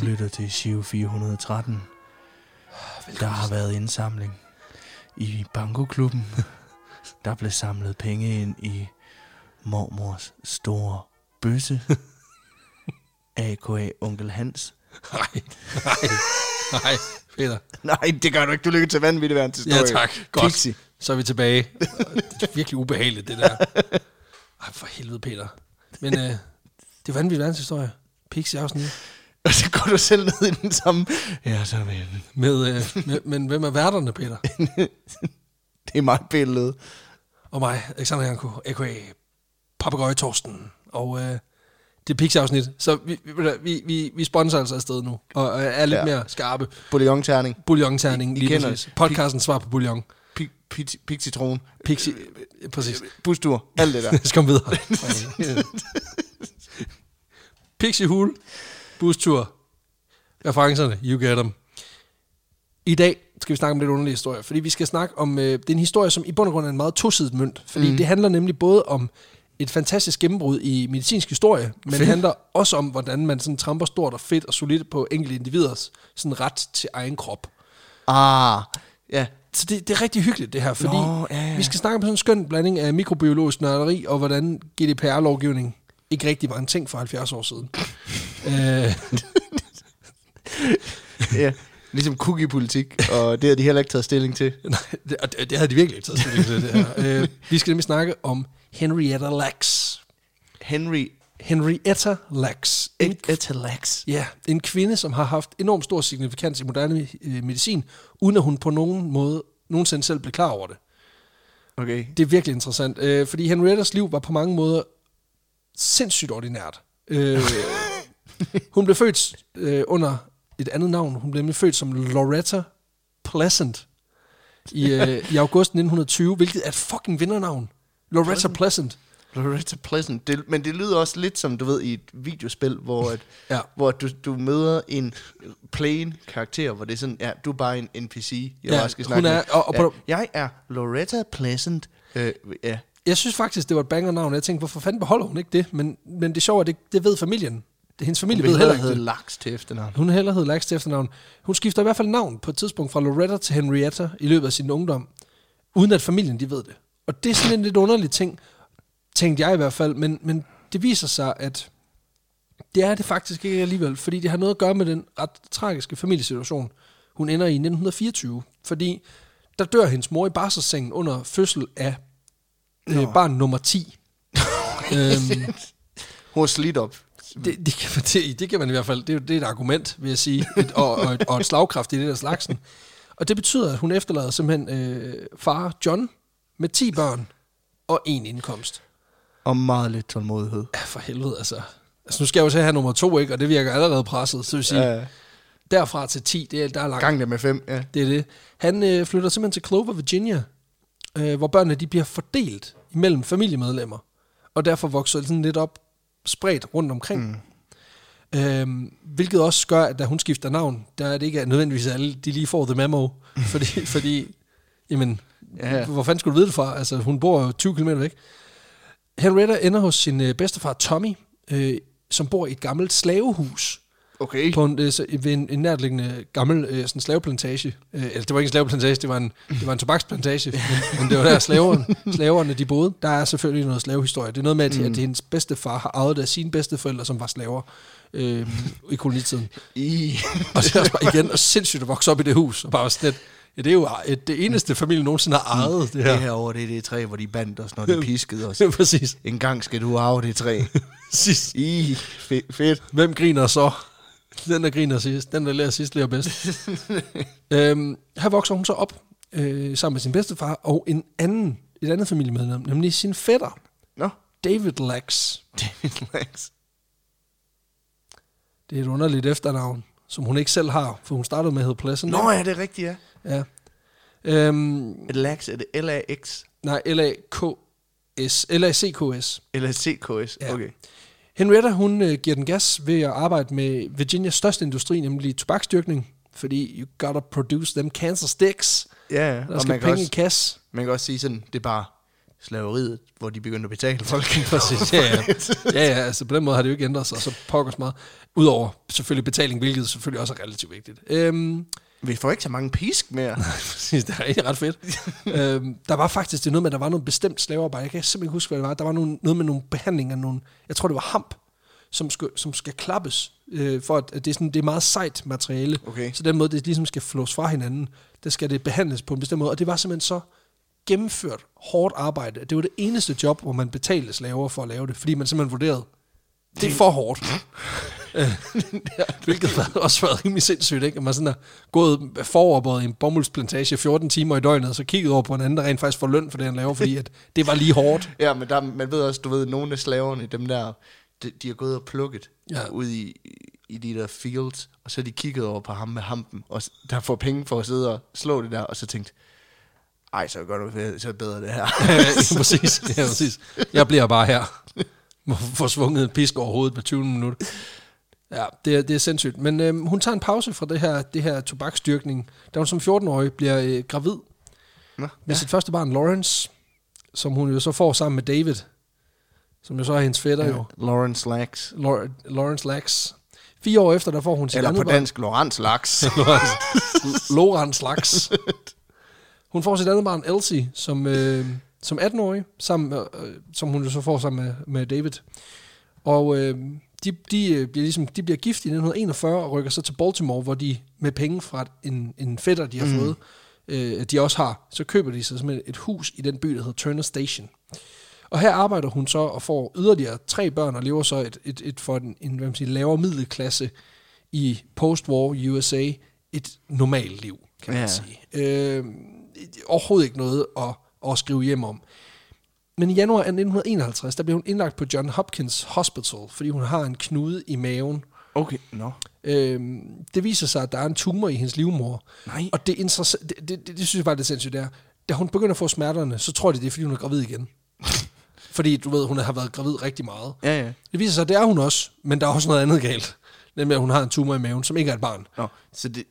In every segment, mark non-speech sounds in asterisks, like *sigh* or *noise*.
Du lytter til Shiv 413. Der har været indsamling i bankoklubben. *laughs* Der blev samlet penge ind i mormors store bøsse. *laughs* A.K.A. Onkel Hans. Nej, nej, nej, Peter. Nej, det gør du ikke. Du lykker til vanvittig verdens Ja, tak. Godt. Pixie. Så er vi tilbage. Det er virkelig ubehageligt, det der. Ej, for helvede, Peter. Men øh, det er vanvittig verdenshistorie. Pixie afsnit. Og så går du selv ned i den samme... Ja, så vi Med, øh, med, men hvem er værterne, Peter? *laughs* Det er mig billedet. Og mig, Alexander Janko, a.k.a. Papagøje Torsten. Og øh, det er Pixie-afsnit. Så vi, vi, vi, vi, sponsorer altså afsted nu. Og øh, er lidt Ja. mere skarpe. Bouillon-terning. Bouillon-terning, I lige kender præcis. Podcasten svar på bouillon. Pi- pi- Pixie-tron. Pixie, øh, præcis. Bustur. Alt det der. *laughs* Skal komme videre. *laughs* Pixie Hul, bustur, referencerne, you get them. I dag skal vi snakke om lidt underlige historier, fordi vi skal snakke om, øh, det er en historie, som i bund og grund er en meget tosidet mønt, fordi mm. det handler nemlig både om et fantastisk gennembrud i medicinsk historie, men det handler også om, hvordan man sådan tramper stort og fedt og solidt på enkelte individers sådan ret til egen krop. Ah, ja. Så det, det er rigtig hyggeligt det her, fordi Nå, ja, ja. vi skal snakke om sådan en skøn blanding af mikrobiologisk nørderi og hvordan GDPR-lovgivning ikke rigtig var en ting for 70 år siden. *laughs* øh, ja. Ligesom cookie-politik, og det har de heller ikke taget stilling til. *laughs* nej, det, det, det havde de virkelig ikke taget stilling til det her. Øh, vi skal nemlig snakke om Henrietta Lacks. Henry Henrietta Lacks. En, Etalax. ja, en kvinde, som har haft enormt stor signifikans i moderne øh, medicin, uden at hun på nogen måde nogensinde selv blev klar over det. Okay. Det er virkelig interessant, øh, fordi Henriettas liv var på mange måder sindssygt ordinært. Øh, hun blev født øh, under et andet navn. Hun blev nemlig født som Loretta Pleasant i, øh, i august 1920, hvilket er et fucking vindernavn. Loretta Pleasant. Loretta Pleasant. Det, men det lyder også lidt som, du ved, i et videospil, hvor, at, Ja. hvor du, du møder en plain karakter, hvor det er sådan, ja, du er bare en NPC, jeg Ja, bare skal hun snakke er- med. og- og ja, jeg er Loretta Pleasant. Øh, ja. Jeg synes faktisk, det var et banger-navn. Jeg tænkte, hvorfor fanden beholder hun ikke det? Men, men det er sjovt, at det, det ved familien. Det, hendes familie Hun ved heller ikke det. Laks til efternavn. Hun heller hed Lax til efternavn. Hun skifter i hvert fald navn på et tidspunkt fra Loretta til Henrietta i løbet af sin ungdom, uden at familien de ved det. Og det er sådan en lidt underlig ting, tænkte jeg i hvert fald, men, men det viser sig, at det er det faktisk ikke alligevel, fordi det har noget at gøre med den ret tragiske familiesituation. Hun ender i 1924, fordi der dør hendes mor i barselssengen under fødsel af øh, barn nummer 10. *laughs* øhm, Hun er slidt op. det, det, kan, man- det, det kan man i hvert fald, det, er jo- det er et argument, vil jeg sige, et, og, og, et, og et slagkraft i det der slagsen. Og det betyder, at hun efterlader simpelthen øh, far John med 10 børn og en indkomst. Og meget lidt tålmodighed. Ja, for helvede, altså. Altså, nu skal jeg jo så have nummer to, ikke? Og det virker allerede presset, så vil sige, Ja. derfra til 10, det er, der er langt. Gang det med fem, ja. Det er det. Han øh, flytter simpelthen til Clover, Virginia, øh, hvor børnene de bliver fordelt imellem familiemedlemmer, og derfor vokser sådan lidt op spredt rundt omkring. Mm. Øhm, hvilket også gør, at da hun skifter navn, der er det ikke nødvendigvis alle, de lige får the memo, *laughs* fordi, fordi jamen, Ja. hvor fanden skulle du vide det fra? Altså, hun bor jo 20 km væk. Henrietta ender hos sin øh, bedstefar Tommy, øh, som bor i et gammelt slavehus Okay. på en, øh, så- ved en, en nærliggende gammel øh, sådan slaveplantage. Øh, eller det var ikke en slaveplantage, det var en, det var en tobaksplantage, men, men det var der slaverne, slaverne de boede. Der er selvfølgelig noget slavehistorie. Det er noget med, at, mm. at hendes bedstefar har arvet af sine bedsteforældre, som var slaver øh, i kolonitiden. I. Og er også bare igen og sindssygt at vokse op i det hus. Og bare var sådan lidt, ja, det er jo et, det eneste familie nogensinde har ejet, det her. Det her over, det er det træ, hvor de bandt os, når de piskede os. Ja, præcis. En gang skal du arve det træ. *laughs* Sidst. I. Fe- fedt. Hvem griner så? Den, der griner sidst. Den, der lærer sidst, lærer bedst. *laughs* øhm, her vokser hun så op øh, sammen med sin bedstefar og en anden, et andet familiemedlem, nemlig sin fætter, Nå. David Lax. David Lax. Det er et underligt efternavn, som hun ikke selv har, for hun startede med at hedde Pleasant. Nå ja, det er rigtigt, ja. Ja. Øhm, Et Lax, er det L-A-X? nej, L-A-K-S. L-A-C-K-S. Eller C-K-S? Ja. Okay. Henrietta, hun øh, giver den gas ved at arbejde med Virginias største industri, nemlig tobaksdyrkning. Fordi you gotta produce them cancer sticks. Ja, ja. Der Og skal man penge i også, kasse. man kan også sige sådan, det er bare slaveriet, hvor de begyndte at betale folk. *laughs* Præcis, ja, ja. ja, ja, altså på den måde har det jo ikke ændret sig, så pokkers meget. Udover selvfølgelig betaling, hvilket selvfølgelig også er relativt vigtigt. Øhm, Vi får ikke så mange pisk mere. *laughs* Præcis, det er egentlig ret fedt. *laughs* øhm, der var faktisk det noget med, at der var noget bestemt slavearbejde. Jeg kan simpelthen ikke huske, hvad det var. Der var nogle, noget med nogle behandlinger, nogle, jeg tror det var hamp, som skal, som skal klappes, øh, for at, at det, er sådan, det er meget sejt materiale. Okay. Så den måde, det ligesom skal flås fra hinanden, der skal det behandles på en bestemt måde. Og det var simpelthen så gennemført hårdt arbejde. Det var det eneste job, hvor man betalte slaver for at lave det, fordi man simpelthen vurderede, det er for hårdt. *laughs* *laughs* Hvilket har også været rimelig sindssygt, ikke? At man sådan er gået foroverbøjet i en bomuldsplantage 14 timer i døgnet, og så kigget over på en anden, der rent faktisk får løn for det, han laver, fordi at det var lige hårdt. *laughs* Ja, men der, man ved også, du ved, nogle af slaverne, dem der, de, de har gået og plukket Ja. ud i, i de der fields, og så har de kigget over på ham med hampen, og der får penge for at sidde og slå det der, og så tænkt, ej, så er det godt, nok- så bedre det her. *laughs* ja, præcis. Ja, præcis. Jeg bliver bare her. Må få svunget en pisk over hovedet på 20 minutter. Ja, det er, det er sindssygt. Men øhm, hun tager en pause fra det her, det her tobaksdyrkning, da hun som 14-årig bliver øh, gravid Nå, med sit første barn, Lawrence, som hun jo så får sammen med David, som jo så er hendes fætter jo, Lawrence Lax. Law- Lawrence Lax. Fire år efter, der får hun sit Eller andet på dansk, *laughs* Lawrence Lax. Lawrence Lax. *laughs* Hun får sit andet barn, Elsie, som, øh, som 18-årig, sammen, med, øh, som hun jo så får sammen med, med David. Og øh, de, de, øh, bliver ligesom, de bliver gift i 1941 og rykker så til Baltimore, hvor de med penge fra en, en fætter, de har mm. fået, øh, de også har, så køber de sig simpelthen et hus i den by, der hedder Turner Station. Og her arbejder hun så og får yderligere tre børn og lever så et, et, et for en, en hvad man siger, lavere middelklasse i post-war USA et normalt liv, kan man Ja. sige. Øh, overhovedet ikke noget at, at skrive hjem om. Men i januar af 1951, der blev hun indlagt på John Hopkins Hospital, fordi hun har en knude i maven. Okay, nå. Øhm, det viser sig, at der er en tumor i hendes livmor. Nej. Og det, interessa- det, det, det, det synes jeg bare, det er sindssygt, det er. Da hun begynder at få smerterne, så tror de, det er, fordi hun er gravid igen. *laughs* fordi du ved, hun har været gravid rigtig meget. Ja, ja. Det viser sig, at det er hun også, men der er også noget andet galt. Nemlig, at hun har en tumor i maven, som ikke er et barn. Nå, så det,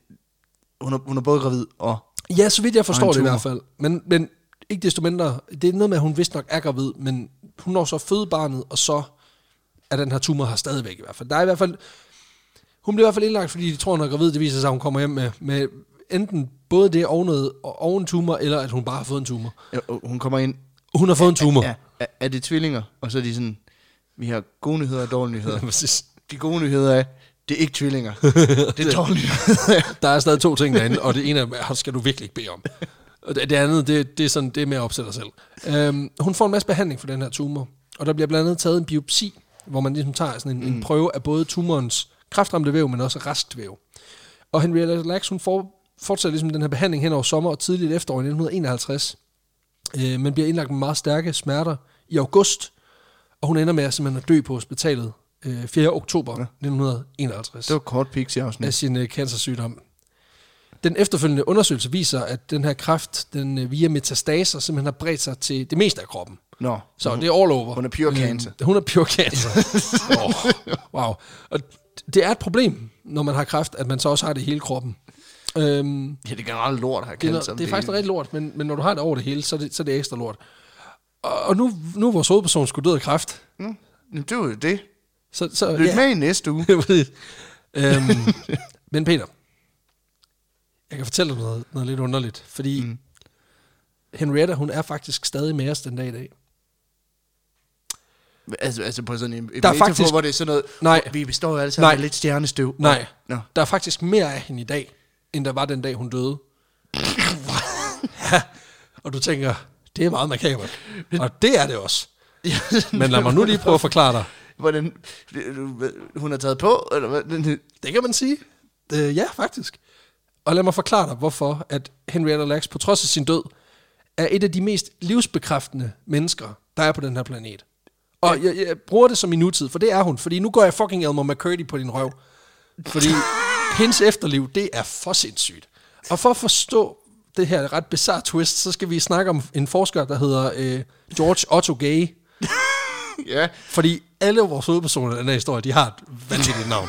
hun, er, hun er både gravid og... Ja, så vidt jeg forstår det i hvert fald. Men, men ikke desto mindre, det er noget med, at hun vist nok er gravid, men hun når så føde barnet, og så er den her tumor her stadigvæk i hvert fald. Der er i hvert fald, hun bliver i hvert fald indlagt, fordi de tror, hun er gravid. Det viser sig, at hun kommer hjem med, med enten både det og, noget, og en tumor, eller at hun bare har fået en tumor. Ja, hun kommer ind... Hun har fået en tumor. Ja, er, er det tvillinger? Og så er de sådan... Vi har gode nyheder og dårlige nyheder. *laughs* De gode nyheder er, det er ikke tvillinger. *laughs* det er dårlige nyheder. Der er stadig to ting derinde, og det ene er, skal du virkelig ikke bede om. Og det, det andet, det, det, er sådan, det er mere op til dig selv. Øhm, hun får en masse behandling for den her tumor, og der bliver blandt andet taget en biopsi, hvor man ligesom tager sådan en, mm. en prøve af både tumorens kraftramte væv, men også restvæv. Og Henrietta Lacks, hun får, fortsætter ligesom den her behandling hen over sommer og tidligt efterår i 1951, øh, men bliver indlagt med meget stærke smerter i august, og hun ender med at simpelthen at dø på hospitalet øh, 4. oktober ja. 1951 Det var kort pixie af afsnit. sin øh, cancersygdom. Den efterfølgende undersøgelse viser, at den her kræft, den øh, via metastaser, simpelthen har bredt sig til det meste af kroppen. Nå, Så det er all over. hun er pure cancer. Hun er pure cancer. *laughs* oh, wow. Og det er et problem, når man har kræft, at man så også har det i hele kroppen. Øhm, ja, det er generelt lort, har det, er, kendt noget, som det er faktisk rigtig lort, men, men når du har det over det hele, så er det, så er det ekstra lort. Og, og nu, nu er vores hovedperson skulle død af kræft. Mm, det var jo det. Så, så, Lyt med i næste uge. *laughs* Øhm, men Peter, jeg kan fortælle dig noget, noget lidt underligt, fordi mm. Henrietta, hun er faktisk stadig med os den dag i dag. Altså, altså på sådan en, en Der er faktisk- hvor det er sådan noget, Nej. vi består jo alle sammen af lidt stjernestøv. Nej, Nå. der er faktisk mere af hende i dag, end der var den dag, hun døde. *laughs* ja, og du tænker, det er meget makabert. Og det er det også. Men lad mig nu lige prøve at forklare dig. Hvordan, hun har taget på, eller hvad? Det kan man sige. Øh, ja, faktisk. Og lad mig forklare dig, hvorfor at Henrietta Lacks, på trods af sin død, er et af de mest livsbekræftende mennesker, der er på den her planet. Og jeg, jeg bruger det som i nutid, for det er hun. Fordi nu går jeg fucking Elmer McCurdy på din røv. Fordi *laughs* hendes efterliv, det er for sindssygt. Og for at forstå det her ret bizarre twist, så skal vi snakke om en forsker, der hedder øh, George Otto Gay. *laughs* *laughs* ja. Fordi alle vores hovedpersoner i den her historie, de har et vanvittigt navn.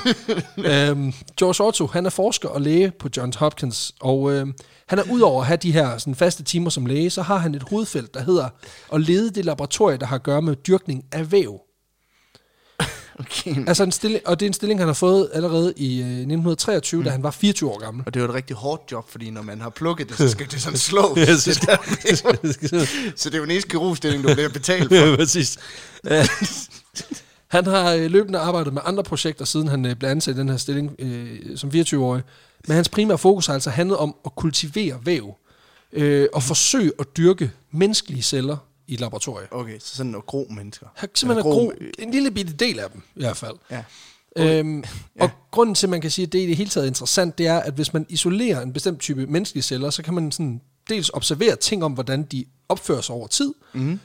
*laughs* øhm, George Otto, han er forsker og læge på Johns Hopkins, og øhm, han er udover at have de her sådan, faste timer som læge, så har han et hovedfelt, der hedder at lede det laboratorie, der har at gøre med dyrkning af væv. Okay. *laughs* Altså en stilling, og det er en stilling, han har fået allerede i øh, 1923, mm. da han var 24 år gammel. Og det er jo et rigtig hårdt job, fordi når man har plukket det, så skal det sådan *laughs* slå. Ja, så, så *laughs* så det er jo en eneste kirurgstilling, du bliver betalt for. Ja, præcis. Han har øh, løbende arbejdet med andre projekter, siden han øh, blev ansat i den her stilling øh, som 24-årig. Men hans primære fokus har altså handlet om at kultivere væv øh, og forsøge at dyrke menneskelige celler i et laboratorium. Okay, så sådan noget gro mennesker. Simpelthen er Eller gro, en lille bitte del af dem i hvert fald. Ja. Øhm, Og grunden til, at man kan sige, at det er i det hele taget interessant, det er, at hvis man isolerer en bestemt type menneskelige celler, så kan man sådan dels observere ting om, hvordan de opfører sig over tid. Mm.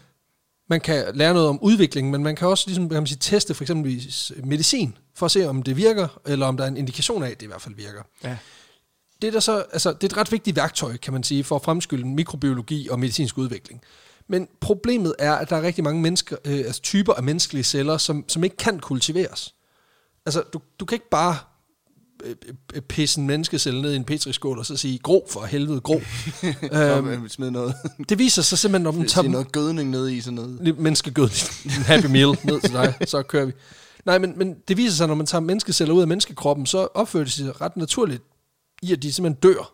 Man kan lære noget om udviklingen, men man kan også ligesom, kan man sige, teste for eksempel medicin, for at se, om det virker, eller om der er en indikation af, at det i hvert fald virker. Ja. Det er, der så, altså, det er et ret vigtigt værktøj, kan man sige, for at fremskylde mikrobiologi og medicinsk udvikling. Men problemet er, at der er rigtig mange mennesker, øh, altså typer af menneskelige celler, som, som ikke kan kultiveres. Altså, du, du kan ikke bare øh, øh, pisse en menneskecelle ned i en petriskål og så sige, gro for helvede, gro. *laughs* Øhm, øhm, smid noget, det viser sig simpelthen, når man tager noget gødning ned i sådan noget. Menneskegødning. En *laughs* happy meal ned til dig, så kører vi. Nej, men, men det viser sig, når man tager menneskeceller ud af menneskekroppen, så opfører de sig ret naturligt i, at de simpelthen dør.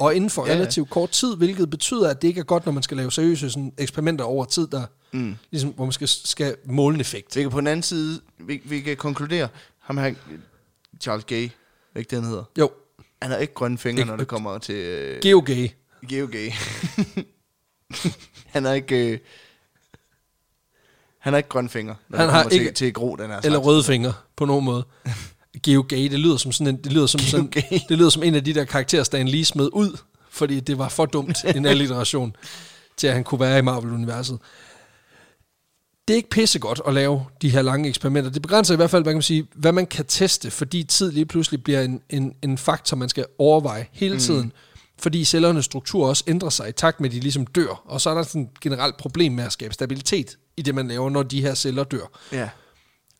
Og inden for Ja, relativt kort tid, hvilket betyder, at det ikke er godt, når man skal lave seriøse sådan, eksperimenter over tid, der, Mm. ligesom, hvor man skal, skal måle en effekt. Vi kan på den anden side, vi, vi kan konkludere, ham her, Charles Gay, ikke det han hedder? Jo, Han har ikke grønne fingre, Ikke- når det kommer til øh, geogay. GeoGay. *laughs* han har ikke... Øh, han har ikke grønne fingre, når Han det har kommer ikke- til, til gro, den her Eller slags. røde fingre, på nogen måde. *laughs* Geogay, det lyder som sådan en, det lyder som, sådan, det lyder som en af de der karakterer, Stan Lee smed ud, fordi det var for dumt en alliteration til, at han kunne være i Marvel-universet. Det er ikke pissegodt at lave de her lange eksperimenter. Det begrænser i hvert fald, hvad, kan man sige, hvad man kan teste, fordi tid lige pludselig bliver en, en, en faktor, man skal overveje hele tiden. Fordi cellernes struktur også ændrer sig i takt med, at de ligesom dør. Og så er der sådan et generelt problem med at skabe stabilitet i det, man laver, når de her celler dør. Ja.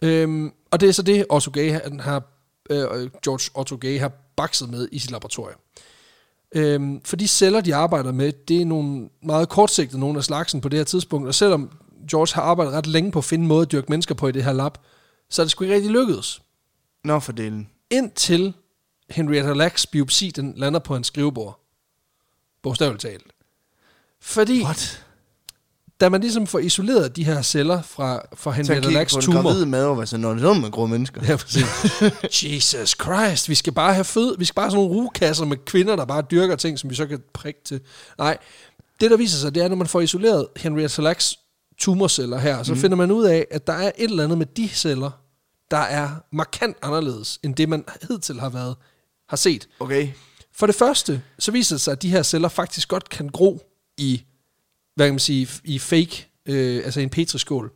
Øhm, og det er så det, Otto Gay han har, øh, George Otto Gay har bakset med i sit laboratorium. Øhm, for de celler, de arbejder med, det er nogle meget kortsigtede, nogle af slagsen på det her tidspunkt. Og selvom George har arbejdet ret længe på at finde en måde at dyrke mennesker på i det her lab, så er det sgu ikke rigtig lykkedes. Nå, for delen. Indtil Henrietta Lacks biopsi, den lander på hans skrivebord. Bogstaveligt talt. Fordi, What? Da man ligesom får isoleret de her celler fra, fra Så Henrietta Lacks på tumor, gravid mad og var sådan, noget sådan med grå mennesker. Ja, præcis. *laughs* Jesus Christ, vi skal bare have fød, vi skal bare have sådan nogle rugekasser med kvinder, der bare dyrker ting, som vi så kan prikke til. Nej, det der viser sig, det er, når man får isoleret Henrietta Lacks tumorceller her, så mm. finder man ud af, at der er et eller andet med de celler, der er markant anderledes, end det man hidtil har været har set. Okay. For det første, så viser det sig, at de her celler faktisk godt kan gro i, hvad kan man sige, i fake, øh, altså en petriskål.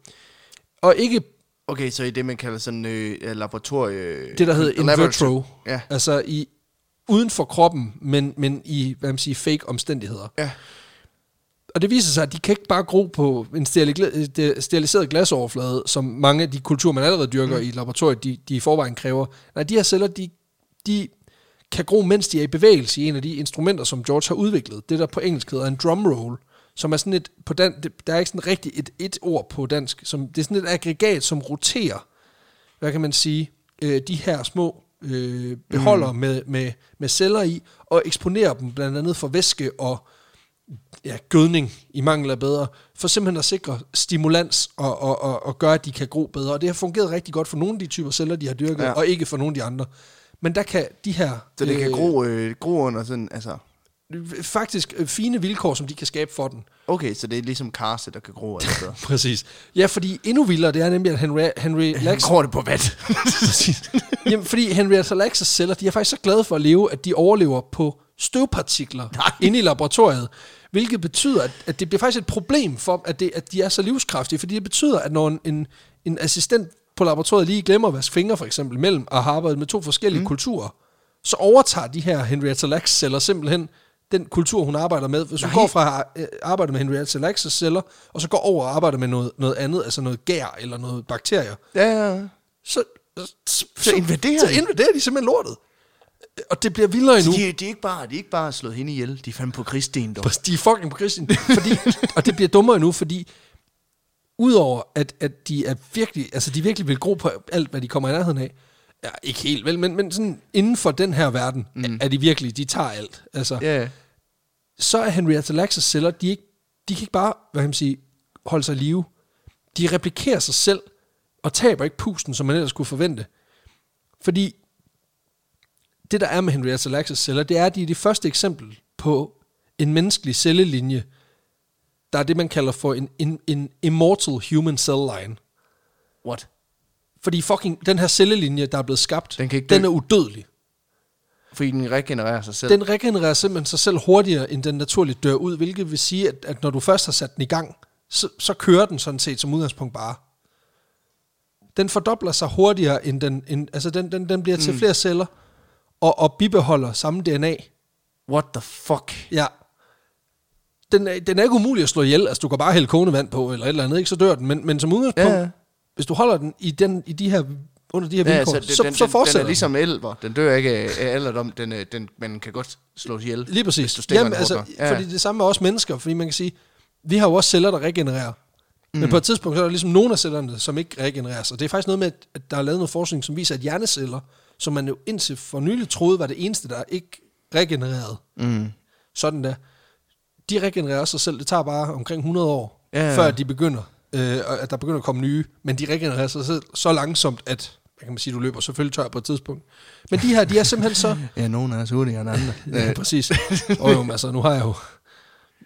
Og ikke Okay, så i det, man kalder sådan øh, laboratorie... det, der hedder in vitro. Ja. Altså i, uden for kroppen, men, men i, hvad man siger, fake omstændigheder. Ja. Og det viser sig, at de kan ikke bare gro på en steriliseret glasoverflade, som mange af de kulturer, man allerede dyrker mm. i laboratoriet, de, de i forvejen kræver. Nej, de her celler, de, de kan gro, mens de er i bevægelse i en af de instrumenter, som George har udviklet. Det, der på engelsk hedder en drum roll, som er sådan et, på dan, der er ikke sådan rigtig et, et ord på dansk, som, det er sådan et aggregat, som roterer, hvad kan man sige, øh, de her små øh, beholder mm. med, med, med celler i, og eksponerer dem blandt andet for væske og ja, gødning i mangel af bedre, for simpelthen at sikre stimulans og, og, og, og gøre, at de kan gro bedre. Og det har fungeret rigtig godt for nogle af de typer celler, de har dyrket, Ja. og ikke for nogle af de andre. Men der kan de her... Så det kan gro, øh, gro under sådan, altså... Faktisk øh, fine vilkår, som de kan skabe for den. Okay, så det er ligesom karse, der kan gro alle steder. *laughs* Præcis. Ja, fordi endnu vildere, det er nemlig, at Henry, Henry *laughs* Lax... Gror det på vat? *laughs* Præcis. Jamen, fordi Henrietta Lacks' celler, de er faktisk så glade for at leve, at de overlever på støvpartikler Nej. inde i laboratoriet. Hvilket betyder, at, at det bliver faktisk et problem for, at, det, at de er så livskraftige. Fordi det betyder, at når en, en, en assistent på laboratoriet lige glemmer at vaske fingre for eksempel mellem og har arbejdet med to forskellige mm. kulturer, så overtager de her Henrietta Lacks celler simpelthen den kultur, hun arbejder med. Hvis hun Nej. går fra at øh, arbejde med Henrietta Lacks celler, og så går over og arbejder med noget, noget andet, altså noget gær eller noget bakterier, Ja, ja. så, så, Så invaderer så de. invaderer de simpelthen lortet. Og det bliver vildere Så endnu. de, de, er ikke bare, de er ikke bare slået hende ihjel, de er fandme på krigssten, dog. De er fucking på Christian. Fordi, og det bliver dummere endnu, fordi udover at, at de er virkelig, altså de virkelig vil gro på alt, hvad de kommer i nærheden af, ja, ikke helt vel, men, men sådan inden for den her verden, mm. er de virkelig, de tager alt. Altså, Ja, så er Henrietta Lacks' celler, de, ikke, de kan ikke bare, hvad kan man sige, holde sig i live. De replikerer sig selv, og taber ikke pusten, som man ellers skulle forvente. Fordi det, der er med Henrietta Lacks' celler, det er, at de er det første eksempel på en menneskelig cellelinje, der er det, man kalder for en, en, en immortal human cell line. what? Fordi fucking den her cellelinje, der er blevet skabt, Den kan ikke den dø. er udødelig. Fordi den regenererer sig selv. Den regenererer simpelthen sig selv hurtigere, end den naturligt dør ud, hvilket vil sige, at, at når du først har sat den i gang, så, så kører den sådan set som udgangspunkt bare. Den fordobler sig hurtigere, end den, end, altså den, den, den bliver til Mm. flere celler, og, og bibeholder samme DNA. What the fuck? Ja. Den er, den er ikke umulig at slå ihjel, altså du kan bare hælde kogende vand på, eller et eller andet, ikke, så dør den, men, men som udgangspunkt, Ja, ja. Hvis du holder den i, den, i de her, under de her Ja, vilkår, altså, så, den, så den, fortsætter den er ligesom elver. Den dør ikke af alderdom. Den, er- den, man kan godt slå ihjel. Lige præcis. Hvis du stikker Jamen, den altså. Ja. Fordi det samme er også mennesker, fordi man kan sige, vi har jo også celler, der regenererer. Mm. Men på et tidspunkt, så er der ligesom nogle af cellerne, som ikke regenererer sig. Det er faktisk noget med, at- der er lavet noget forskning, som viser, at hjerneceller, som man jo indtil for nylig troede var det eneste, der ikke regenererede, Mm. sådan der, de regenererer sig selv. Det tager bare omkring 100 år, Ja, ja. før de begynder, øh, at der begynder at komme nye. Men de regenererer sig selv så langsomt, at hvad kan man sige, du løber selvfølgelig tør på et tidspunkt. Men de her, de er simpelthen så... *laughs* Ja, nogen er os hurtigere end andre. *laughs* Ja, præcis. Og jo, altså, nu har jeg jo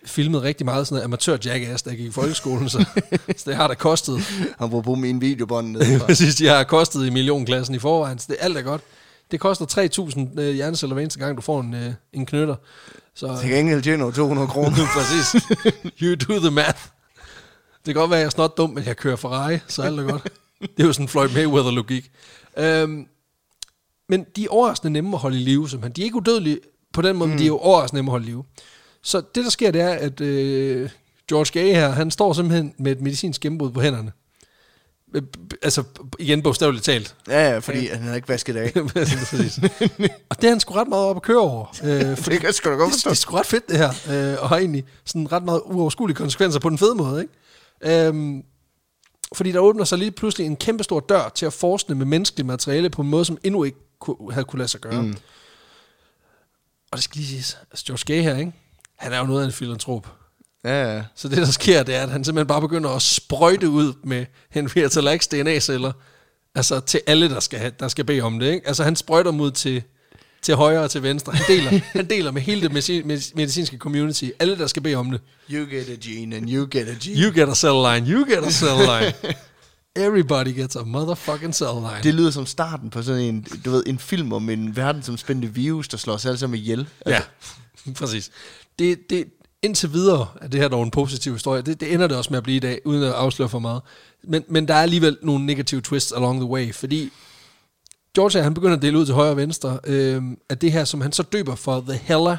filmet rigtig meget sådan noget amatør jackass, jeg gik i folkeskolen, så, *laughs* så det har da kostet. Han bruger på min videobånd. Præcis, de har kostet i millionklassen i forvejen, så det alt er godt. Det koster 3.000 øh, hjerneceller hver eneste gang, du får en, øh, en knytter. Så, Til gengæld tjener du 200 kroner. præcis. You do the math. Det kan godt være, at jeg er snot dum, men jeg kører Ferrari, så alt er godt. Det er jo sådan Floyd Mayweather-logik. Øhm, men de er overraskende nemme at holde i live, simpelthen. De er ikke udødelige på den måde, mm. men de er jo overraskende nemme at holde i live. Så det, der sker, det er, at øh, George Gay her, han står simpelthen med et medicinsk gennembrud på hænderne. Øh, Altså, igen bogstaveligt talt. Ja, ja, fordi han har ikke vasket af. *laughs* Og det er han sgu ret meget op at køre over. *laughs* Øh, For det kan sgu da godt det, forstå. det er sgu ret fedt det her, øh, og har egentlig sådan ret meget uoverskuelige konsekvenser på den fede måde, ikke? Øhm, fordi der åbner sig lige pludselig en kæmpe stor dør til at forskne med menneskeligt materiale på en måde, som endnu ikke kunne, havde kunne lade sig gøre. Mm. Og det skal lige siges, altså George Gay her, ikke? han er jo noget af en filantrop. Ja, ja. Så det, der sker, det er, at han simpelthen bare begynder at sprøjte ud med Henrietta Lacks DNA-celler, altså til alle, der skal, have, der skal bede om det. Ikke? Altså han sprøjter ud til, til højre og til venstre. Han deler, han deler med hele det medici- medici- medicinske community, alle, der skal bede om det. You get a gene, and you get a gene. You get a cell line, you get a cell line. Everybody gets a motherfucking cell line. Det lyder som starten på sådan en, du ved, en film om en verdensomspændende virus, der slår os alle sammen ihjel. Ja, præcis. Det, det, indtil videre er det her dog en positiv historie. Det, det ender det også med at blive i dag, uden at afsløre for meget. Men, men der er alligevel nogle negative twists along the way, fordi George her, han begynder at dele ud til højre og venstre øh, af det her, som han så døber for The Hella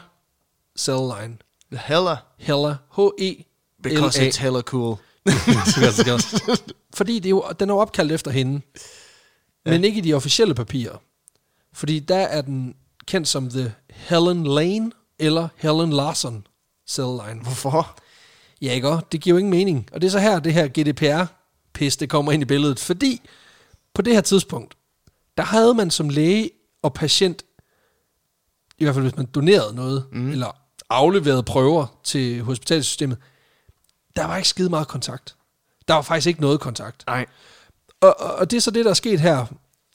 Cell Line. The hella, Hella, H-E because it's hella cool. *laughs* Fordi det er jo, den er jo opkaldt efter hende, ja. men ikke i de officielle papirer. Fordi der er den kendt som The Helen Lane eller Helen Larson cell line. Hvorfor? Ja, ikke også? Det giver jo ingen mening. Og det er så her, det her GDPR-pis, det kommer ind i billedet. Fordi på det her tidspunkt, der havde man som læge og patient, i hvert fald hvis man donerede noget, mm. eller afleverede prøver til hospitalsystemet, der var ikke skide meget kontakt. Der var faktisk ikke noget kontakt. Nej. Og, og, og det er så det, der er sket her.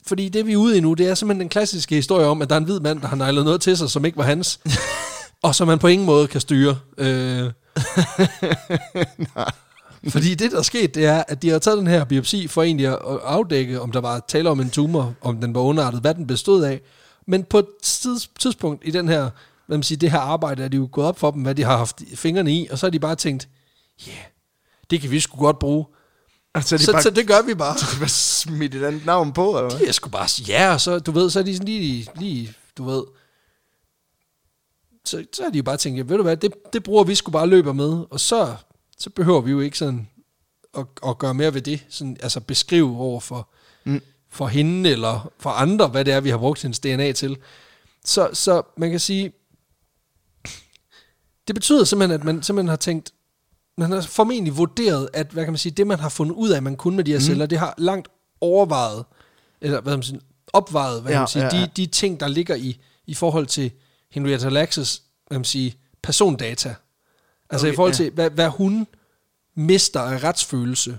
Fordi det, vi er ude i nu, det er simpelthen den klassiske historie om, at der er en hvid mand, der har nejlet noget til sig, som ikke var hans, *laughs* og som man på ingen måde kan styre. Øh, *laughs* *laughs* fordi det, der er sket, det er, at de har taget den her biopsi for egentlig at afdække, om der var tale om en tumor, om den var underartet, hvad den bestod af. Men på et tids- tidspunkt i den her, hvad man siger, det her arbejde, er de jo gået op for dem, hvad de har haft fingrene i, og så har de bare tænkt, ja, yeah, det kan vi sgu godt bruge. Altså, de Så, bare, så det gør vi bare. *laughs* de bare smidt et andet navn på, eller hvad? Jeg skulle bare sige ja, og så, du ved, så er de sådan lige, lige, du ved, så, så har de jo bare tænkt, ja, ved du hvad, det, det bruger vi sgu bare løber med, og så, så behøver vi jo ikke sådan at, at gøre mere ved det, sådan, altså beskrive over for, Mm. for hende eller for andre, hvad det er, vi har brugt hendes DNA til. Så, så man kan sige, det betyder simpelthen, at man simpelthen har tænkt, man har formentlig vurderet, at hvad kan man sige, det man har fundet ud af, man kunne med de her mm. celler, det har langt overvejet, eller hvad man sige, opvejet, hvad Ja, kan man sige, ja, ja. De, de ting, der ligger i, i forhold til Henrietta Lacks' hvad kan man sige, persondata. Altså Okay, i forhold ja. til, hvad, hvad hun mister af retsfølelse,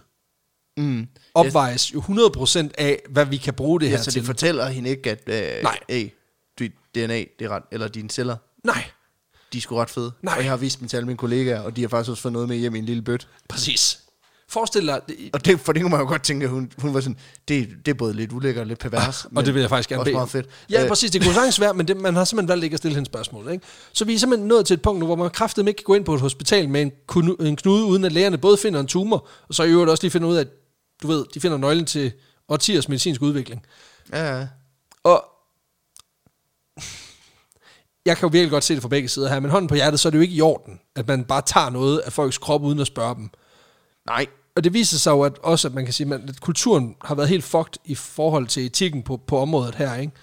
Mm. opvejes jo 100% af, hvad vi kan bruge det Ja, her så til. det fortæller hende ikke, at øh, Nej. hey, dit DNA, det er ret, eller dine celler, Nej, de er sgu ret fede. Nej. Og jeg har vist dem til alle mine kollegaer, og de har faktisk også fået noget med hjem i en lille bøt. præcis. Forestil dig, det, Og det, for det kunne man jo godt tænke, at hun, hun var sådan, det, det er både lidt ulækkert og lidt pervers. og det vil jeg faktisk gerne bede meget fedt. Ja, Øh, præcis. Det kunne sagtens være, men det, man har simpelthen valgt ikke at stille hende spørgsmål. Ikke? Så vi er simpelthen nået til et punkt nu, hvor man kraftigt ikke kan gå ind på et hospital med en, en knude, uden at lægerne både finder en tumor, og så i øvrigt også lige finder ud af, at du ved, de finder nøglen til årtiers medicinsk udvikling. Ja, ja. Og jeg kan jo virkelig godt se det fra begge sider her, men hånden på hjertet, så er det jo ikke i orden, at man bare tager noget af folks krop uden at spørge dem. Nej, Og det viser sig jo at også, at man kan sige, at kulturen har været helt fucked i forhold til etikken på, på området her, ikke?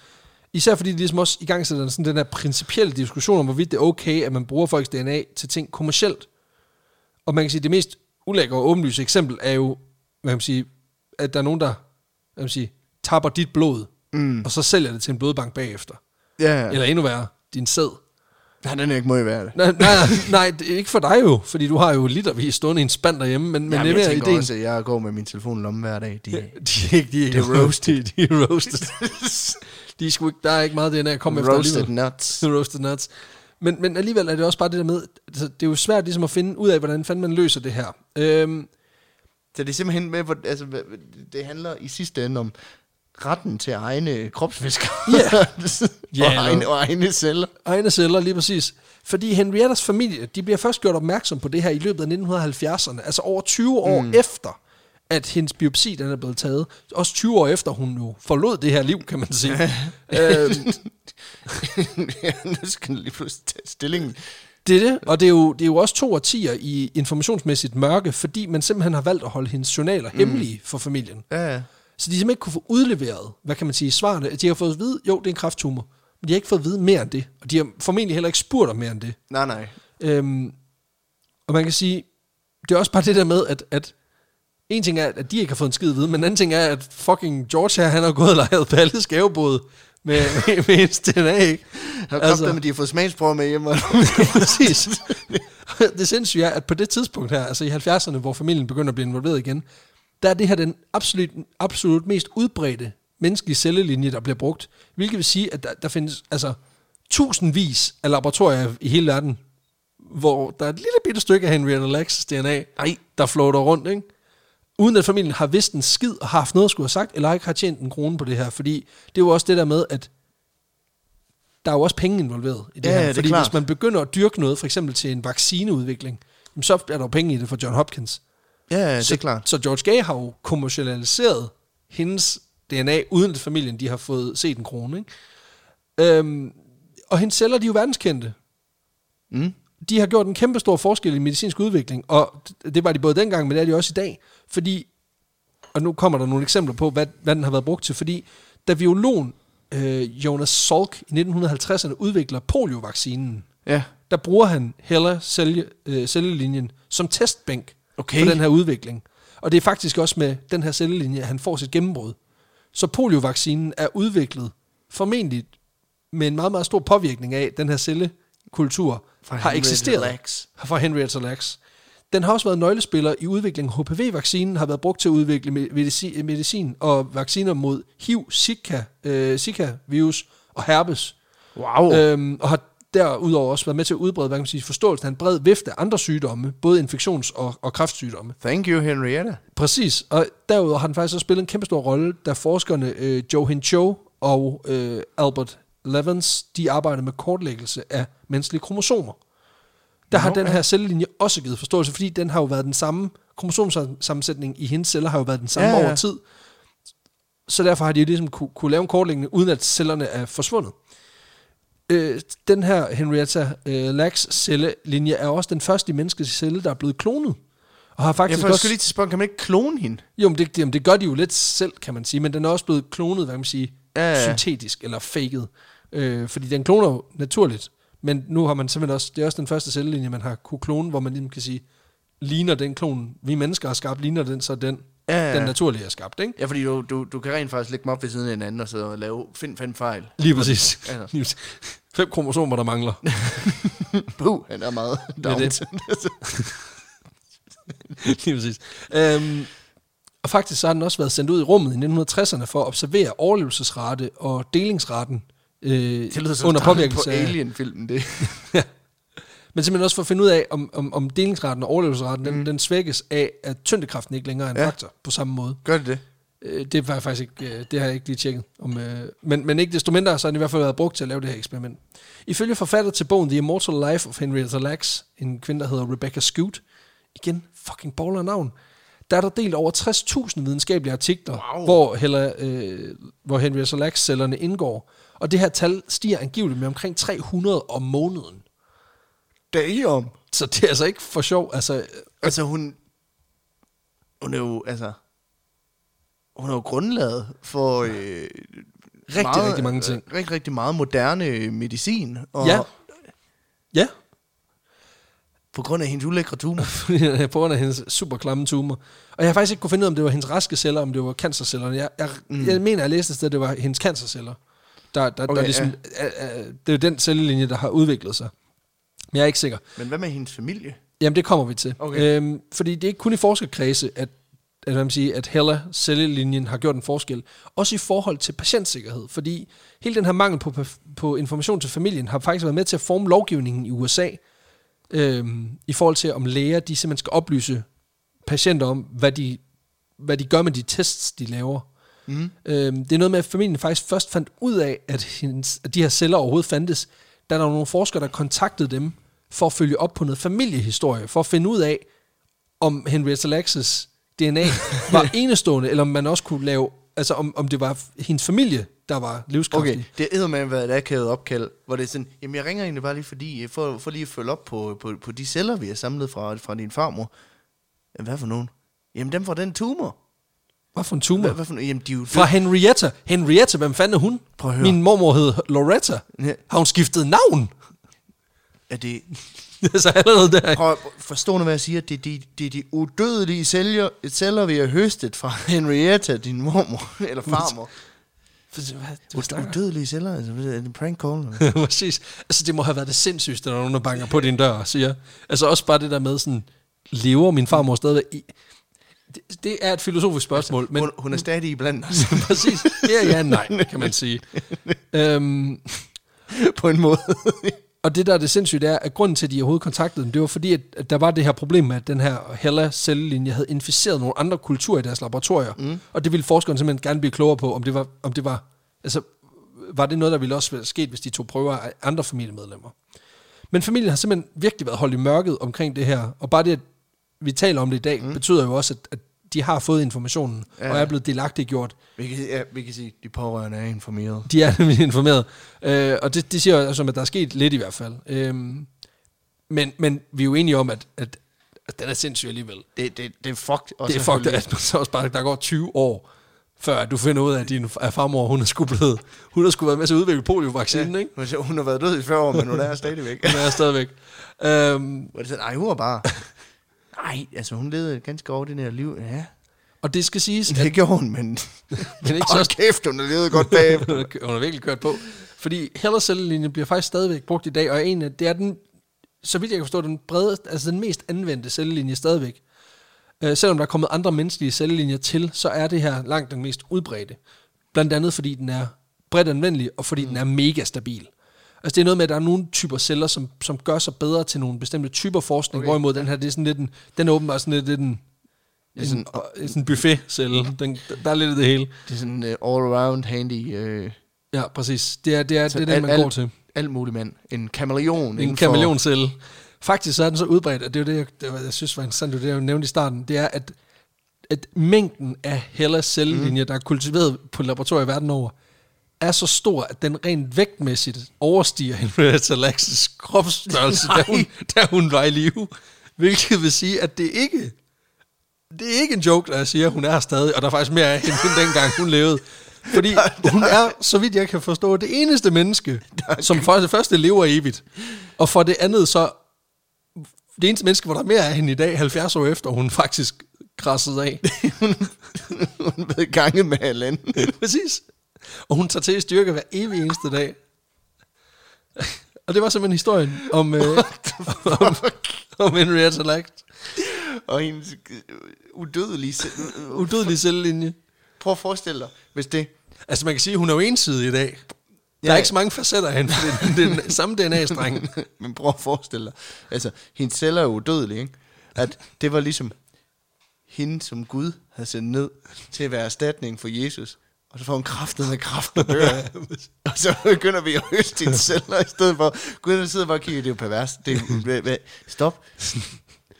Især fordi det ligesom også i gang sætter sådan den her principielle diskussion om, hvorvidt det er okay, at man bruger folks DNA til ting kommercielt. Og man kan sige, at det mest ulækre og åbenlyse eksempel er jo, hvad kan man sige, at der er nogen, der hvad kan man sige, tapper dit blod, mm. og så sælger det til en blodbank bagefter. ja, ja. Eller endnu værre, din sæd. Nej, den er ikke være det. Nej, nej, nej, det er ikke for dig jo, fordi du har jo litervis stående i en spand derhjemme, men, men Jamen, det er jeg tænker ideen. også, at jeg går med min telefon i lommen hver dag. De, *laughs* De er ikke, de er ikke Det er roasted. De, de er roasted. de er sgu ikke, der er ikke meget DNA at komme efter roasted alligevel. nuts. *laughs* roasted nuts. Men, men alligevel er det også bare det der med, altså, det er jo svært ligesom at finde ud af, hvordan fanden man løser det her. Øhm, Så det er simpelthen med, hvor, altså, det handler i sidste ende om retten til egne kropsfisker. *laughs* Ja. *laughs* og, Ja, egne, og egne celler. egne celler, lige præcis. Fordi Henriettas familie, de bliver først gjort opmærksom på det her i løbet af 1970'erne, altså over 20 år mm. efter, at hendes biopsi den er blevet taget. Også 20 år efter, hun jo forlod det her liv, kan man sige. *laughs* øhm, ja, nu skal den lige pludselig tage stillingen. Det er det, og det er, jo, det er jo også to årtier i informationsmæssigt mørke, fordi man simpelthen har valgt at holde hendes journaler mm. hemmelige for familien. Ja, ja. Så de simpelthen ikke kunne få udleveret, hvad kan man sige, svarene. De har fået at vide, jo, det er en krafttumor, men de har ikke fået at vide mere end det. Og de har formentlig heller ikke spurgt om mere end det. Nej, nej. Øhm, og man kan sige, det er også bare det der med, at, at en ting er, at de ikke har fået en skid at vide, men en anden ting er, at fucking George her, han har gået og lejet på alle skævebåde med, *laughs* med, med DNA, ikke? Har altså, med, de har fået smagsprøver med hjemme. *laughs* Præcis. *laughs* det sindssyge er, at på det tidspunkt her, altså i 70'erne, hvor familien begynder at blive involveret igen, der er det her den absolut, absolut mest udbredte menneskelige cellelinje, der bliver brugt. Hvilket vil sige, at der, der findes altså tusindvis af laboratorier i hele verden, hvor der er et lille bitte stykke af Henrietta Lacks DNA, Nej. der floater rundt, ikke? Uden at familien har vidst en skid og har haft noget at skulle have sagt, eller ikke har tjent en krone på det her. Fordi det er jo også det der med, at der er jo også penge involveret i det Ja, her. ja, det er fordi klart. hvis man begynder at dyrke noget, for eksempel til en vaccineudvikling, så er der jo penge i det for John Hopkins. Ja, ja, det så, er klart. Så George Gay har jo kommercialiseret hendes DNA, uden at familien de har fået set en krone. Ikke? Øhm, og hendes celler, de er jo verdenskendte. Mm. De har gjort en kæmpe stor forskel i medicinsk udvikling, og det var de både dengang, men det er de også i dag. Fordi, og nu kommer der nogle eksempler på, hvad, hvad den har været brugt til, fordi da biologen øh, Jonas Salk i 1950'erne udvikler poliovaccinen, Ja. der bruger han Hella celle, øh, cellelinjen som testbænk Okay. for den her udvikling. Og det er faktisk også med den her cellelinje, at han får sit gennembrud. Så poliovaccinen er udviklet formentlig med en meget, meget stor påvirkning af, at den her cellekultur Fra har Henrietta eksisteret. Fra Henrietta Lacks. Den har også været nøglespiller i udviklingen. HPV-vaccinen har været brugt til at udvikle me- medicin, medicin og vacciner mod HIV, Zika, øh, Zika-virus og herpes. Wow. Øhm, og har derudover også været med til at udbrede hvad kan man sige, forståelsen af en bred vifte af andre sygdomme, både infektions- og, og kræftsygdomme. Thank you, Henrietta. Præcis, og derudover har den faktisk også spillet en kæmpe stor rolle, da forskerne øh, Joe Hin Cho og øh, Albert Levens, de arbejdede med kortlæggelse af menneskelige kromosomer. Der har Nå, den her cellelinje også givet forståelse, fordi den har jo været den samme, kromosomsammensætning i hendes celler har jo været den samme ja, ja. over tid. Så derfor har de jo ligesom kunne, kunne lave en kortlægning, uden at cellerne er forsvundet. Øh, den her Henrietta øh, Lacks cellelinje er også den første i menneskets celle, der er blevet klonet. Og har faktisk får også... skulle lige til spørge, kan man ikke klone hende? Jo, men det, jamen, det gør de jo lidt selv, kan man sige, men den er også blevet klonet, hvad man siger, Ja, ja, ja. ja. syntetisk eller faked. Øh, fordi den kloner jo naturligt, men nu har man simpelthen også, det er også den første cellelinje, man har kunne klone, hvor man ligesom kan sige, ligner den klon, vi mennesker har skabt, ligner den så den, Ja, ja, den naturlige er skabt, ikke? Ja, fordi du, du, du kan rent faktisk lægge dem op ved siden af hinanden og så og lave, find fem fejl. Lige præcis. Ja. Lige præcis. Fem kromosomer, der mangler. *laughs* Puh, han er meget er det. down. *laughs* Lige præcis. Øhm, og faktisk så har den også været sendt ud i rummet i 1960'erne for at observere overlevelsesrate og delingsraten øh, Det lyder under under på af... Alien-filmen, det. *laughs* Men simpelthen også for at finde ud af, om, om, om delingsraten og overlevelsesraten, mm. den, den svækkes af, at tyngdekraften ikke længere er en Ja. faktor på samme måde. Gør det det? Øh, det var jeg faktisk ikke, øh, det har jeg ikke lige tjekket. Om, øh, men, men ikke desto mindre, så har den i hvert fald været brugt til at lave det her eksperiment. Ifølge forfatter til bogen The Immortal Life of Henrietta Lacks, en kvinde, der hedder Rebecca Scoot, igen, fucking baller navn, der er der delt over 60.000 videnskabelige artikler, Wow. hvor, Hella, øh, hvor Henrietta Lacks cellerne indgår. Og det her tal stiger angiveligt med omkring 300 om måneden. Damn. Så det er altså ikke for sjov. Altså, Altså, hun... Hun er jo, altså... Hun er jo grundlaget for... Øh, Rigtig, meget, rigtig mange ting. øh, Rigtig, rigtig meget moderne medicin. Og ja. Ja, på grund af hendes ulækre tumor. *laughs* på grund af hendes super klamme tumor. Og jeg har faktisk ikke kunne finde ud af, om det var hendes raske celler, om det var cancercellerne. Jeg, jeg, mm. jeg mener, jeg læste et sted, at det var hendes cancerceller. Der, der, okay, der ligesom, ja. øh, øh, det er jo den cellelinje, der har udviklet sig. Jeg er ikke sikker. Men hvad med hendes familie? Jamen, det kommer vi til. Okay. Øhm, fordi det er ikke kun i forskerkredse, at, at, hvad man siger, at Hella cellelinjen har gjort en forskel. Også i forhold til patientsikkerhed. Fordi hele den her mangel på, på information til familien har faktisk været med til at forme lovgivningen i USA. Øhm, I forhold til, om læger de simpelthen skal oplyse patienter om, hvad de, hvad de gør med de tests, de laver. Mm. Øhm, det er noget med, at familien faktisk først fandt ud af, at, hendes, at de her celler overhovedet fandtes, da der var nogle forskere, der kontaktede dem for at følge op på noget familiehistorie, for at finde ud af, om Henrietta Lacks *laughs* DNA var enestående, eller om man også kunne lave, altså om, om det var hendes familie, der var livskraftig. Okay, det er med været et akavet opkald, hvor det er sådan, jamen jeg ringer egentlig bare lige fordi, øh, for, for lige at følge op på, på, på de celler, vi har samlet fra, fra din farmor. Jamen, Hvad for nogen? Jamen dem fra den tumor. Hvad for en tumor? Hvad, hvad for? Jamen de Fra Henrietta. Henrietta, hvem fanden er hun? Prøv at høre. Min mormor hed Loretta. Ja. Har hun skiftet navn? Er det, *laughs* så allerede der. prøv at forstå nu, hvad jeg siger. Det er de, det er de udødelige celler, celler, vi har høstet fra *laughs* Henrietta, din mormor, *laughs* eller farmor. Hvad, Ud- Udødelige celler, altså er det en prank call? Præcis. Altså, det må have været det sindssygste, når nogen der banker på din dør og siger. Altså, også bare det der med sådan, lever min farmor stadigvæk i? Det, det er et filosofisk spørgsmål, men Hun, hun er stadig iblandt os, præcis. Ja, ja, nej, kan man sige. øhm, på en måde. Og det der er det sindssygt er, at grunden til, at de overhovedet kontaktede dem, det var fordi, at, der var det her problem med, at den her Hella-cellelinje havde inficeret nogle andre kulturer i deres laboratorier. Mm. Og det ville forskeren simpelthen gerne blive klogere på, om det var, om det var, altså, var det noget, der ville også være sket, hvis de tog prøver af andre familiemedlemmer. Men familien har simpelthen virkelig været holdt i mørket omkring det her, og bare det, at vi taler om det i dag, mm. betyder jo også, at, at de har fået informationen, ja. Og er blevet delagtigt gjort. Vi kan, ja, vi kan sige, at de pårørende er informeret. De er nemlig informeret. Øh, og det, det siger jo altså, at der er sket lidt i hvert fald. Øhm, men, men vi er jo enige om, at, at, at den er sindssyg alligevel. Det, det, det er fucked. Og det er fucked, at man så også bare, der går 20 år, før du finder ud af, at din at farmor, hun er sgu blevet, hun har sgu været med til at udvikle poliovaccinen, ja. ikke? Hun har været død i 40 år, men hun er stadigvæk. *laughs* Hun er stadigvæk. Øhm, Hvor det sådan, ej, hun var bare... *laughs* Nej, altså hun levede et ganske ordinært liv. Ja, og det skal siges, at det gjorde hun, men... *laughs* men ikke så kæft, hun har levet godt bagefter. *laughs* hun har virkelig kørt på. Fordi Heller-cellelinjen bliver faktisk stadigvæk brugt i dag, og en af, det er den, så vidt jeg kan forstå, den bredeste, altså den mest anvendte cellelinje stadigvæk. Øh, selvom der er kommet andre menneskelige cellelinjer til, så er det her langt den mest udbredte. Blandt andet fordi den er bredt anvendelig, og fordi mm. den er mega stabil. Altså det er noget med, at der er nogle typer celler, som, som gør sig bedre til nogle bestemte typer forskning, okay. hvorimod den her, det er sådan lidt en, den er åbenbart sådan lidt, lidt en, Det er sådan, en, sådan en buffet-celle. Den, der er lidt af det hele. det er sådan uh, all-around handy... Uh, Ja, præcis. Det er det, er, det, er det al- man al- går til. alt muligt mand. En kameleon. En kameleoncelle. Faktisk så er den så udbredt, og det er jo det, jeg, det, jeg synes var interessant, det jeg nævnte i starten, det er, at, at mængden af Hella cellelinjer, mm. der er kultiveret på laboratorier verden over, er så stor, at den rent vægtmæssigt overstiger Henrietta Lacks kropsstørrelse, da hun, da hun var i live. Hvilket vil sige, at det ikke det er ikke en joke, når jeg siger, at hun er stadig, og der er faktisk mere af hende, end dengang hun levede. Fordi hun er, så vidt jeg kan forstå, det eneste menneske, som for det første lever evigt, og for det andet så, det eneste menneske, hvor der er mere af hende i dag, 70 år efter, hun faktisk krassede af. *laughs* Hun ved gange med halvanden. Præcis. Og hun tager til i styrke hver evig eneste dag. Og det var simpelthen historien om, øh, *laughs* om, om Henrietta Lacks Og hendes øh, udødelige... se- *laughs* udødelige cellelinje. Prøv at forestille dig, hvis det... Altså man kan sige, at hun er jo ensidig i dag. Der Ja. er ikke så mange facetter af hende, for det er den *laughs* samme DNA-streng. Men prøv at forestille dig. Altså, hendes celler er jo udødelige, ikke? At det var ligesom hende, som Gud havde sendt ned til at være erstatning for Jesus. Og så får hun kraftet med kraften og dør. *laughs* og så begynder vi at høste hendes celler i stedet for. Gud, der sidder bare og kigger, det er jo pervers. Det er, stop.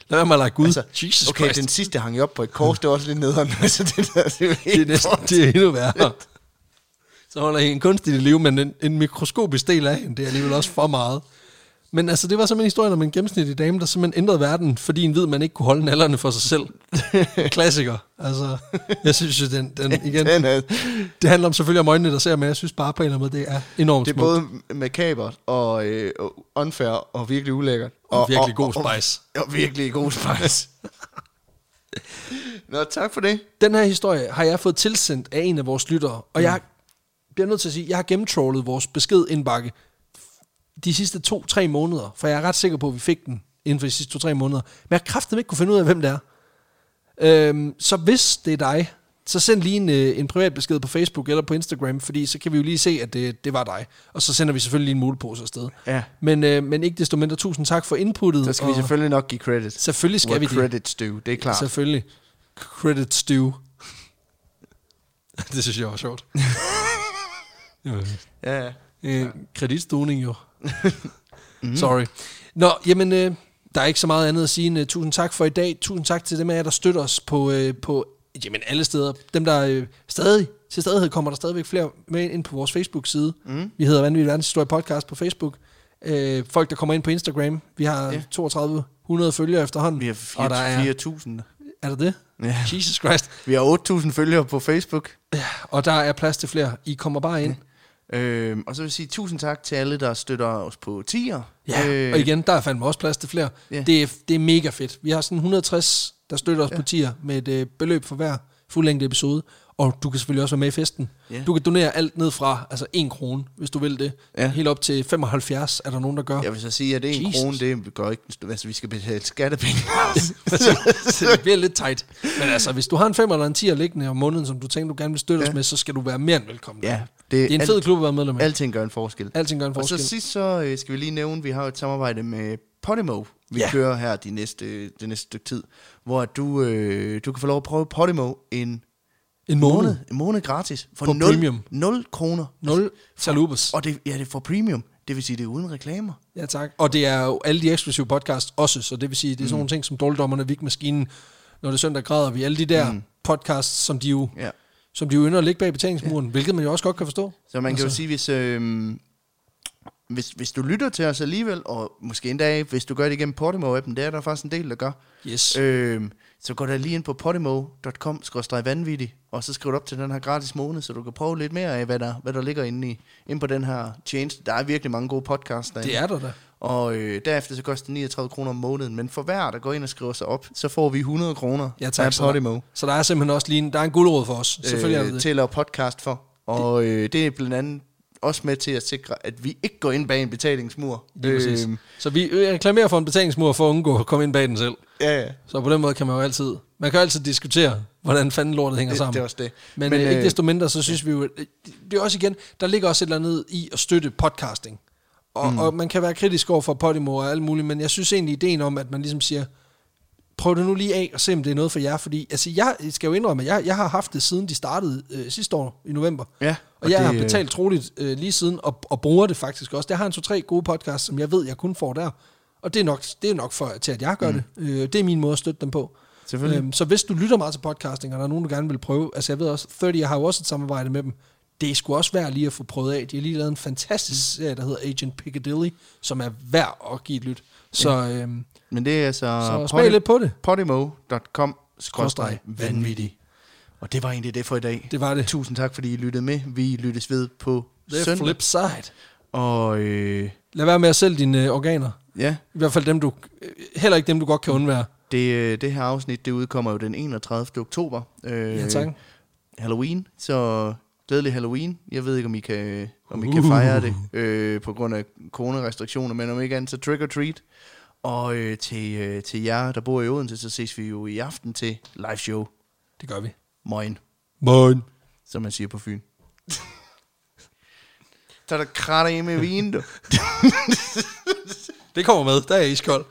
Lad at lade Gud. Altså, Jesus okay, Christ. den sidste hang jeg op på et kors, det var også lidt nederen. Altså, det, der, det er det er næsten det er endnu værre. Så holder en kunstigt i live, men en, en mikroskopisk del af hende, det er alligevel også for meget. Men altså, det var simpelthen historien om en gennemsnitlig dame, der simpelthen ændrede verden, fordi en hvid man ikke kunne holde nallerne for sig selv. *laughs* Klassiker. Altså, jeg synes jo, den, den *laughs* igen, Den er, det handler om selvfølgelig om øjnene, der ser, men jeg synes bare på en eller anden måde, det er enormt det er smukt. både makabert og, øh, og unfair og virkelig ulækkert. Og virkelig god spice. Og, og, og virkelig god spice. *laughs* Nå, tak for det. Den her historie har jeg fået tilsendt af en af vores lyttere, og jeg bliver nødt til at sige, jeg har gennemtrollet vores beskedindbakke de sidste to-tre måneder, for jeg er ret sikker på, at vi fik den inden for de sidste to-tre måneder. Men jeg har kraftigt ikke kunne finde ud af, hvem det er. Øhm, så hvis det er dig, så send lige en, øh, en privat besked på Facebook eller på Instagram, fordi så kan vi jo lige se, at det, det var dig. Og så sender vi selvfølgelig lige en mulepose afsted. Ja. Men, øh, men ikke desto mindre, tusind tak for inputtet. Så skal vi selvfølgelig nok give credit. Selvfølgelig skal What vi det. credits do, det er klart. Selvfølgelig. Credit stew. *laughs* det synes jeg var sjovt. *laughs* Jo, Ja, ja. øh, Kreditstuning jo. *laughs* Sorry. Nå, jamen, øh, der er ikke så meget andet at sige end uh, tusind tak for i dag. Tusind tak til dem af jer, der støtter os på, øh, på jamen, alle steder. Dem, der øh, stadig, til stadighed kommer der stadigvæk flere med ind på vores Facebook-side. Mm. Vi hedder Vanvittig Verdenshistorie Podcast på Facebook. Øh, folk, der kommer ind på Instagram. Vi har Ja. ja. 3200 følgere efterhånden. Vi har og der er, 4.000. er der det? Ja. Jesus Christ. Vi har 8.000 følgere på Facebook. Ja, og der er plads til flere. I kommer bare ind. Øhm, og så vil jeg sige tusind tak til alle, der støtter os på tier. Ja, øh, og igen, der er fandme også plads til flere. Ja. Det, er, det er mega fedt. Vi har sådan 160, der støtter os ja. på tier med et øh, beløb for hver fuldlængde episode. Og du kan selvfølgelig også være med i festen. Ja. Du kan donere alt ned fra, altså 1 krone, hvis du vil det. Ja. Helt op til 75 er der nogen, der gør. Jeg vil så sige, at en Jesus. krone, det gør ikke... Altså, vi skal betale skattepenge. *laughs* så det bliver lidt tight. Men altså, hvis du har en 5 eller en 10 liggende om måneden, som du tænker, du gerne vil støtte. Ja. os med, så skal du være mere end velkommen. ja, Det er en alt- fed klub at være medlem af. Alting gør en forskel. Alting gør en Og forskel. så sidst så øh, skal vi lige nævne, at vi har et samarbejde med Podimo, vi Ja. kører her de næste, det næste stykke tid, hvor at du, øh, du kan få lov at prøve Podimo en en måned. måned, en måned gratis for På 0, premium. 0 kroner. 0 salubes. Og det, ja, det er for premium. Det vil sige, det er uden reklamer. Ja, tak. Og det er jo alle de eksklusive podcasts også, så det vil sige, det er sådan nogle ting som Dårligdommerne, Vigmaskinen, Når det er søndag græder vi, alle de der mm. podcasts, som de jo, Ja. Som de ynder at ligge bag betalingsmuren, ja. hvilket man jo også godt kan forstå. Så man kan jo Altså. sige, hvis, øh, hvis, hvis du lytter til os alligevel, og måske endda, hvis du gør det igennem Podimo-appen, det er der faktisk en del, der gør, Yes. øh, så går der lige ind på podimo.com, vanvittig, og så skriver du op til den her gratis måned, så du kan prøve lidt mere af, hvad der, hvad der ligger inde, i, inde på den her tjeneste. Der er virkelig mange gode podcasts derinde. Det er der da. Og øh, derefter så koster det 39 kroner om måneden, men for hver, der går ind og skriver sig op, så får vi 100 kroner Ja, tak. af Så der, Podimo. så der er simpelthen også lige en, der er en guldråd for os. Selvfølgelig er der øh, det. til at lave podcast for. Og øh, det er blandt andet også med til at sikre, at vi ikke går ind bag en betalingsmur. Øhm, Så vi øh, reklamerer for en betalingsmur for at undgå at komme ind bag den selv. ja, ja. Så på den måde kan man jo altid, man kan jo altid diskutere, hvordan fanden lortet hænger Det, sammen. det er også det. Men, Men øh, ikke desto mindre, så synes ja. vi jo, øh, det er også igen, der ligger også et eller andet i at støtte podcasting. Og, mm. og man kan være kritisk over for Podimo og alt muligt, men jeg synes egentlig ideen om, at man ligesom siger, prøv det nu lige af og se, om det er noget for jer. Fordi altså, jeg skal jo indrømme, at jeg, jeg har haft det siden de startede øh, sidste år i november. Ja, Og, og jeg det, har øh, betalt troligt øh, lige siden, og, og bruger det faktisk også. Jeg har en to-tre gode podcasts, som jeg ved, jeg kun får der. Og det er nok, det er nok for, til, at jeg gør mm. det. Øh, det er min måde at støtte dem på. Øhm, så hvis du lytter meget til podcasting, og der er nogen, der gerne vil prøve, altså jeg ved også, 30 har jo også et samarbejde med dem. Det er sgu også værd lige at få prøvet af. De har lige lavet en fantastisk serie, der hedder Agent Piccadilly, som er værd at give et lyt. Så, øhm, Men det er altså så smag lidt på det. podimo.com vanvittig. Og det var egentlig det for i dag. Det var det. Tusind tak, fordi I lyttede med. Vi lyttes ved på The søndag. flip side. Og øh, Lad være med at sælge dine øh, organer. ja, I hvert fald dem, du... øh, Heller ikke dem, du godt kan undvære. det, øh, det her afsnit, det udkommer jo den 31. oktober. Øh, Ja, tak. Halloween, så glædelig Halloween. Jeg ved ikke, om I kan, om I kan fejre det øh, på grund af coronarestriktioner, men om ikke andet, så trick or treat. Og øh, til, øh, til jer, der bor i Odense, så ses vi jo i aften til live show. Det gør vi. Moin, Moin. som man siger på Fyn. *laughs* Så er der kratter i med vin, du. *laughs* Det kommer med. Der er iskold.